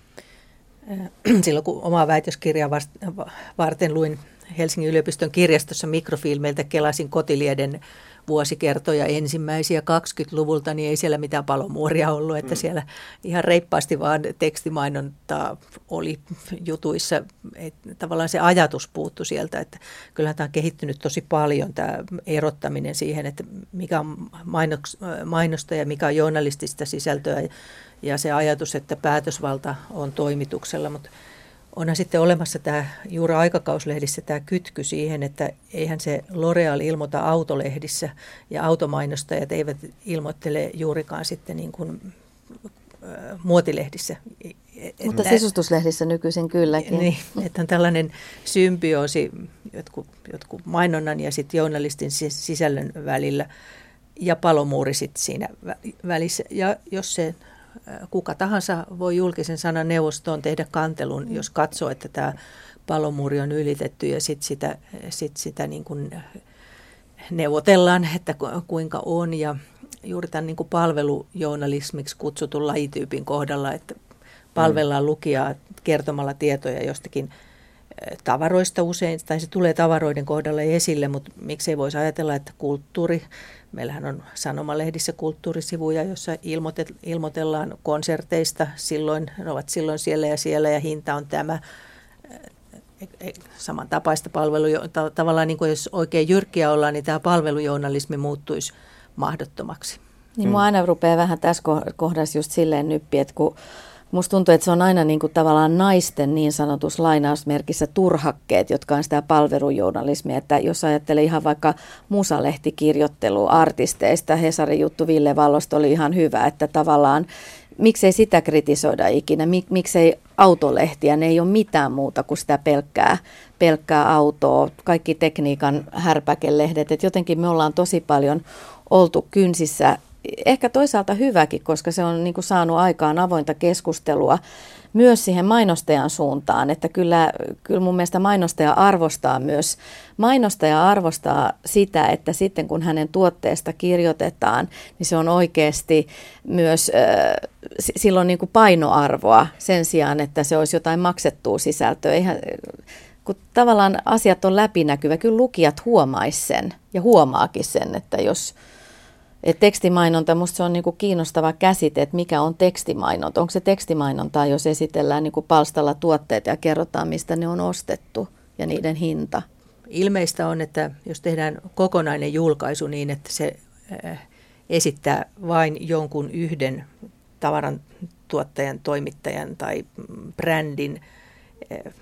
Silloin kun omaa väitöskirjaa varten luin Helsingin yliopiston kirjastossa mikrofilmeiltä, kelasin kotilieden vuosikertoja ensimmäisiä 20-luvulta, niin ei siellä mitään palomuoria ollut, että mm. siellä ihan reippaasti vaan tekstimainontaa oli jutuissa. Että tavallaan se ajatus puuttu sieltä, että kyllähän tämä on kehittynyt tosi paljon tämä erottaminen siihen, että mikä on mainosta ja mikä on journalistista sisältöä ja se ajatus, että päätösvalta on toimituksella, mutta onhan sitten olemassa tämä juuri aikakauslehdissä tämä kytky siihen, että eihän se L'Oreal ilmoita autolehdissä ja automainostajat eivät ilmoittele juurikaan sitten niin kuin muotilehdissä. Mutta sisustuslehdissä nykyisin kylläkin. Niin, että on tällainen symbioosi jotkut, jotkut mainonnan ja sitten journalistin sisällön välillä ja palomuuri sitten siinä välissä. Ja jos se kuka tahansa voi julkisen sanan neuvostoon tehdä kantelun, jos katsoo, että tämä palomuuri on ylitetty ja sitten sitä, sit sitä niin kuin neuvotellaan, että kuinka on. Ja juuri tämän niin kuin palvelujournalismiksi kutsutun lajityypin kohdalla, että palvellaan lukijaa kertomalla tietoja jostakin tavaroista usein, tai se tulee tavaroiden kohdalla esille, mutta miksei voisi ajatella, että kulttuuri, meillähän on sanomalehdissä kulttuurisivuja, joissa ilmoitellaan konserteista, silloin, ne ovat silloin siellä ja siellä ja hinta on tämä e, e, samantapaista palvelua. Tavallaan niin kuin jos oikein jyrkkiä ollaan, niin tämä palvelujournalismi muuttuisi mahdottomaksi. Niin mm. aina rupeaa vähän tässä kohdassa just silleen nyppi, että kun Musta tuntuu, että se on aina niin kuin tavallaan naisten niin sanotus lainausmerkissä turhakkeet, jotka on sitä palvelujournalismia. Että jos ajattelee ihan vaikka musalehtikirjoittelu artisteista, Hesarin juttu Ville Vallosta oli ihan hyvä, että tavallaan miksei sitä kritisoida ikinä, Mik, miksei autolehtiä, ne ei ole mitään muuta kuin sitä pelkkää, pelkkää autoa, kaikki tekniikan härpäkelehdet, että jotenkin me ollaan tosi paljon oltu kynsissä ehkä toisaalta hyväkin, koska se on niin kuin saanut aikaan avointa keskustelua myös siihen mainostajan suuntaan, että kyllä, kyllä mun mielestä mainostaja arvostaa myös, mainostaja arvostaa sitä, että sitten kun hänen tuotteesta kirjoitetaan, niin se on oikeasti myös, äh, silloin niin kuin painoarvoa sen sijaan, että se olisi jotain maksettua sisältöä. Eihän, kun tavallaan asiat on läpinäkyvä, kyllä lukijat huomaisi sen ja huomaakin sen, että jos, et tekstimainonta, minusta se on niinku kiinnostava käsite, että mikä on tekstimainonta. Onko se tekstimainontaa, jos esitellään niinku palstalla tuotteet ja kerrotaan, mistä ne on ostettu ja niiden hinta? Ilmeistä on, että jos tehdään kokonainen julkaisu niin, että se äh, esittää vain jonkun yhden tavaran tuottajan, toimittajan tai brändin äh,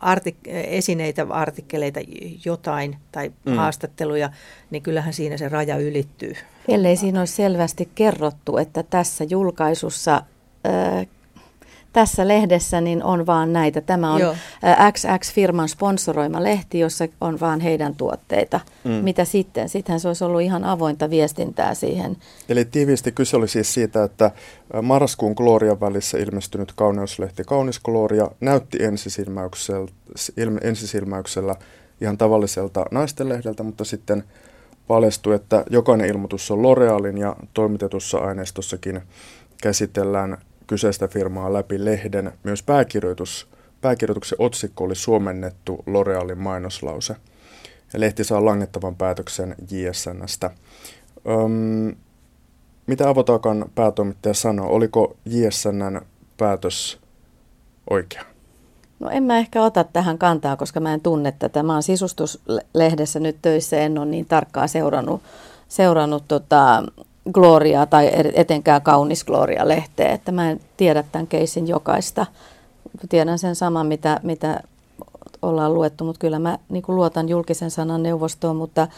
artik- esineitä, artikkeleita, jotain tai mm. haastatteluja, niin kyllähän siinä se raja ylittyy. Ellei siinä olisi selvästi kerrottu, että tässä julkaisussa, äh, tässä lehdessä niin on vaan näitä. Tämä on Joo. XX-firman sponsoroima lehti, jossa on vaan heidän tuotteita. Mm. Mitä sitten? Sittenhän se olisi ollut ihan avointa viestintää siihen. Eli tiiviisti kyse oli siis siitä, että marraskuun Glorian välissä ilmestynyt kauneuslehti Kaunis Gloria näytti ensisilmäyksellä, ensisilmäyksellä ihan tavalliselta naistenlehdeltä, mutta sitten – paljastui, että jokainen ilmoitus on L'Orealin ja toimitetussa aineistossakin käsitellään kyseistä firmaa läpi lehden. Myös pääkirjoitus, pääkirjoituksen otsikko oli suomennettu L'Orealin mainoslause. Ja lehti saa langettavan päätöksen JSNstä. Öm, mitä Avotakan päätoimittaja sanoi? Oliko JSNn päätös oikea? No en mä ehkä ota tähän kantaa, koska mä en tunne tätä. Mä oon sisustuslehdessä nyt töissä, en ole niin tarkkaan seurannut, seurannut tota Gloria tai etenkään kaunis Gloria-lehteä, että mä en tiedä tämän keisin jokaista. Tiedän sen saman, mitä, mitä ollaan luettu, mutta kyllä mä niin luotan julkisen sanan neuvostoon, mutta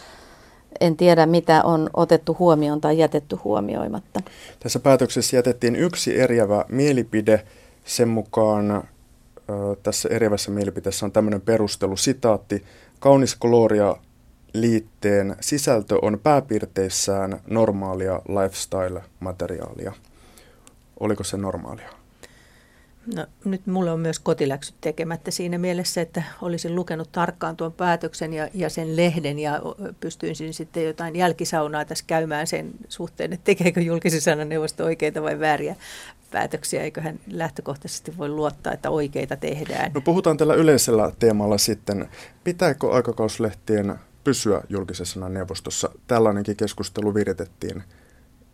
en tiedä, mitä on otettu huomioon tai jätetty huomioimatta. Tässä päätöksessä jätettiin yksi eriävä mielipide. Sen mukaan tässä eriävässä mielipiteessä on tämmöinen perustelu, sitaatti, kaunis Gloria liitteen sisältö on pääpiirteissään normaalia lifestyle-materiaalia. Oliko se normaalia? No, nyt mulle on myös kotiläksyt tekemättä siinä mielessä, että olisin lukenut tarkkaan tuon päätöksen ja, ja sen lehden ja pystyisin sitten jotain jälkisaunaa tässä käymään sen suhteen, että tekeekö julkisen sanan neuvosto oikeita vai vääriä päätöksiä, eiköhän lähtökohtaisesti voi luottaa, että oikeita tehdään. No puhutaan tällä yleisellä teemalla sitten. Pitääkö aikakauslehtien pysyä julkisessa neuvostossa? Tällainenkin keskustelu viritettiin,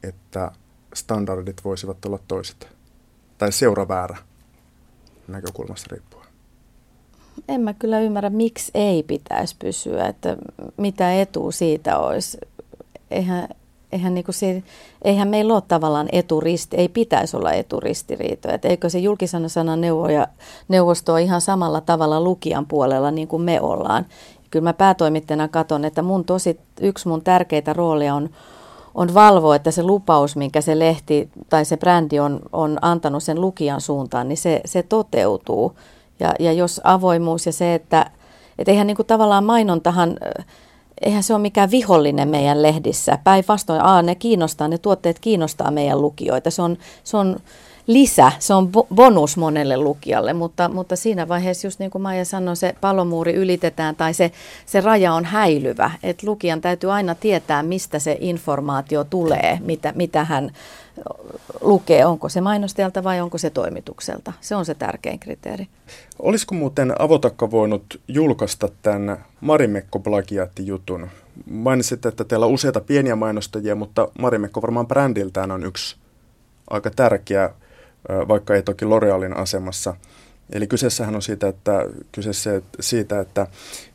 että standardit voisivat olla toiset. Tai seura väärä näkökulmasta riippuen. En mä kyllä ymmärrä, miksi ei pitäisi pysyä, että mitä etu siitä olisi. Eihän, eihän, niin kuin se, eihän meillä ole tavallaan eturisti, ei pitäisi olla eturistiriitoja. Että eikö se julkisana sanan neuvoja, neuvosto ole ihan samalla tavalla lukijan puolella niin kuin me ollaan. Kyllä mä päätoimittajana katson, että mun tosi, yksi mun tärkeitä roolia on, on valvoa, että se lupaus, minkä se lehti tai se brändi on, on antanut sen lukijan suuntaan, niin se, se toteutuu. Ja, ja jos avoimuus ja se, että et eihän niin kuin tavallaan mainontahan eihän se ole mikään vihollinen meidän lehdissä. Päinvastoin, aa, ne kiinnostaa, ne tuotteet kiinnostaa meidän lukijoita. Se on, se on lisä, se on bonus monelle lukijalle, mutta, mutta siinä vaiheessa, just niin kuin Maija sanoi, se palomuuri ylitetään tai se, se raja on häilyvä. Että lukijan täytyy aina tietää, mistä se informaatio tulee, mitä, mitä hän lukee, onko se mainostajalta vai onko se toimitukselta. Se on se tärkein kriteeri. Olisiko muuten Avotakka voinut julkaista tämän Marimekko plagiaattijutun? Mainitsit, että teillä on useita pieniä mainostajia, mutta Marimekko varmaan brändiltään on yksi aika tärkeä, vaikka ei toki L'Orealin asemassa. Eli kyseessähän on siitä, että, kyseessä siitä, että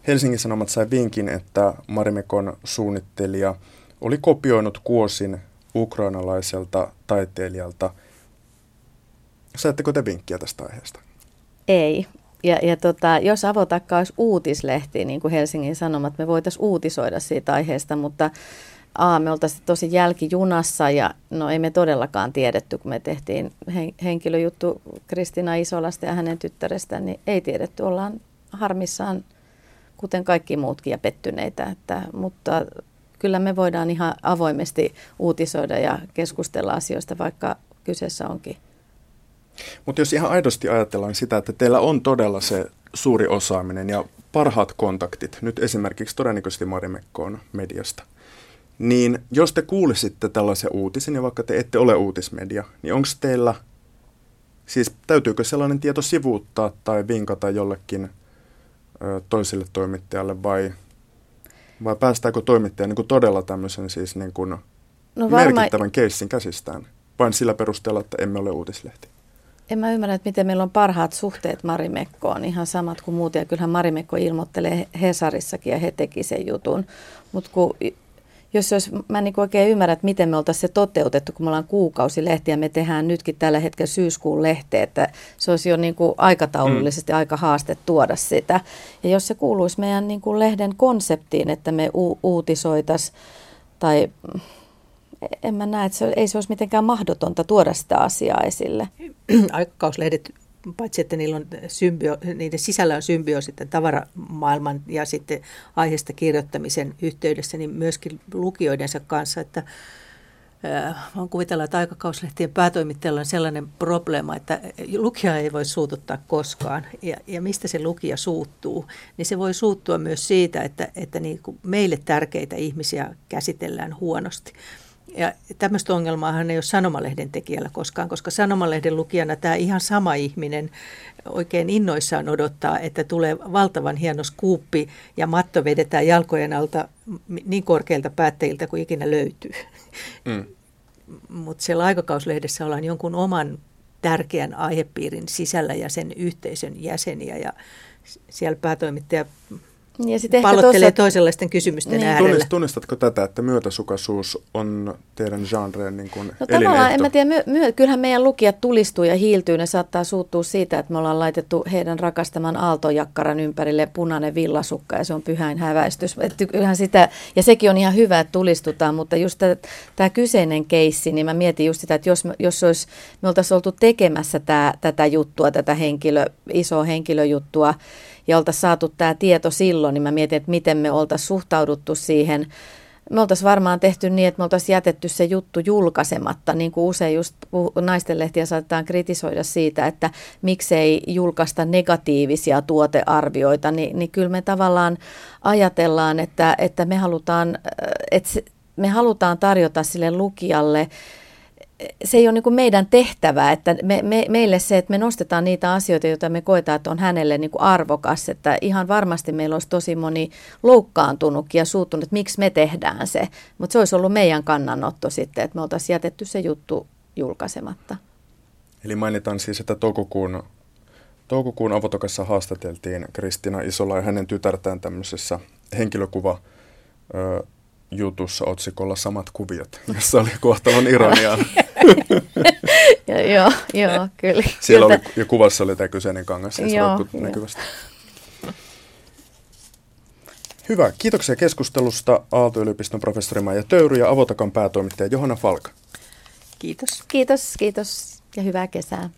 Helsingin Sanomat sai vinkin, että Marimekon suunnittelija oli kopioinut Kuosin ukrainalaiselta taiteilijalta Saatteko te vinkkiä tästä aiheesta? Ei. Ja, ja tota, jos Avotakka olisi uutislehti, niin kuin Helsingin Sanomat, me voitaisiin uutisoida siitä aiheesta, mutta A, me oltaisiin tosi jälkijunassa ja no ei me todellakaan tiedetty, kun me tehtiin henkilöjuttu Kristina Isolasta ja hänen tyttärestään, niin ei tiedetty. Ollaan harmissaan, kuten kaikki muutkin ja pettyneitä, että, mutta kyllä me voidaan ihan avoimesti uutisoida ja keskustella asioista, vaikka kyseessä onkin. Mutta jos ihan aidosti ajatellaan sitä, että teillä on todella se suuri osaaminen ja parhaat kontaktit, nyt esimerkiksi todennäköisesti Marimekkoon mediasta, niin jos te kuulisitte tällaisen uutisen, ja vaikka te ette ole uutismedia, niin onko teillä, siis täytyykö sellainen tieto sivuuttaa tai vinkata jollekin ö, toiselle toimittajalle vai, vai päästääkö toimittaja niin kuin todella tämmöisen siis niin kuin no varma... merkittävän keissin käsistään, vain sillä perusteella, että emme ole uutislehti? En mä ymmärrä, että miten meillä on parhaat suhteet Marimekkoon, ihan samat kuin muut. Ja kyllähän Marimekko ilmoittelee Hesarissakin ja he teki sen jutun. Mutta kun jos olisi, mä en niin oikein ymmärrä, että miten me oltaisiin se toteutettu, kun me ollaan kuukausilehtiä, me tehdään nytkin tällä hetkellä syyskuun lehteä, että se olisi jo niin kuin aikataulullisesti mm. aika haaste tuoda sitä. Ja jos se kuuluisi meidän niin kuin lehden konseptiin, että me u- uutisoitaisiin tai en mä näe, että se, ei se olisi mitenkään mahdotonta tuoda sitä asiaa esille. Aikakauslehdet paitsi että niillä on symbio, niiden sisällä on symbioosi sitten tavaramaailman ja sitten aiheesta kirjoittamisen yhteydessä, niin myöskin lukijoidensa kanssa, että Voin kuvitella, että aikakauslehtien päätoimittajalla on sellainen probleema, että lukija ei voi suututtaa koskaan. Ja, ja mistä se lukija suuttuu? Niin se voi suuttua myös siitä, että, että niin kuin meille tärkeitä ihmisiä käsitellään huonosti. Ja tämmöistä ongelmaahan ei ole sanomalehden tekijällä koskaan, koska sanomalehden lukijana tämä ihan sama ihminen oikein innoissaan odottaa, että tulee valtavan hieno skuuppi ja matto vedetään jalkojen alta niin korkeilta päättäjiltä kuin ikinä löytyy. Mm. Mutta siellä aikakauslehdessä ollaan jonkun oman tärkeän aihepiirin sisällä ja sen yhteisön jäseniä ja siellä päätoimittaja ja sit pallottelee tuossa... toisenlaisten kysymysten niin. äärellä. Tunnistatko tätä, että myötäsukaisuus on teidän genreen niin kuin No tavallaan, en mä tiedä, myö, myö, kyllähän meidän lukijat tulistuu ja hiiltyy, ne saattaa suuttua siitä, että me ollaan laitettu heidän rakastaman aaltojakkaran ympärille punainen villasukka ja se on pyhäin häväistys. Että kyllähän sitä, ja sekin on ihan hyvä, että tulistutaan, mutta just tämä kyseinen keissi, niin mä mietin just sitä, että jos, jos olisi, me oltaisiin oltu tekemässä tää, tätä juttua, tätä henkilö, isoa henkilöjuttua, ja oltaisiin saatu tämä tieto silloin, niin mä mietin, että miten me oltaisiin suhtauduttu siihen. Me oltaisiin varmaan tehty niin, että me oltaisiin jätetty se juttu julkaisematta, niin kuin usein just naistenlehtiä saatetaan kritisoida siitä, että miksei julkaista negatiivisia tuotearvioita, niin, niin kyllä me tavallaan ajatellaan, että, että me halutaan, että me halutaan tarjota sille lukijalle se ei ole niin kuin meidän tehtävä, että me, me, meille se, että me nostetaan niitä asioita, joita me koetaan, että on hänelle niin kuin arvokas, että ihan varmasti meillä olisi tosi moni loukkaantunutkin ja suuttunut, että miksi me tehdään se, mutta se olisi ollut meidän kannanotto sitten, että me oltaisiin jätetty se juttu julkaisematta. Eli mainitaan siis, että toukokuun, toukokuun avotokassa haastateltiin Kristina Isola ja hänen tytärtään tämmöisessä henkilökuva jutussa otsikolla Samat kuviot, jossa oli kohtalon ironiaa. joo, joo, kyllä. Siellä oli, ja kuvassa oli tämä kyseinen kangas, ja joo, näkyvästi. Hyvä. Kiitoksia keskustelusta Aalto-yliopiston professori Maija Töyry ja Avotakan päätoimittaja Johanna Falk. Kiitos. Kiitos, kiitos ja hyvää kesää.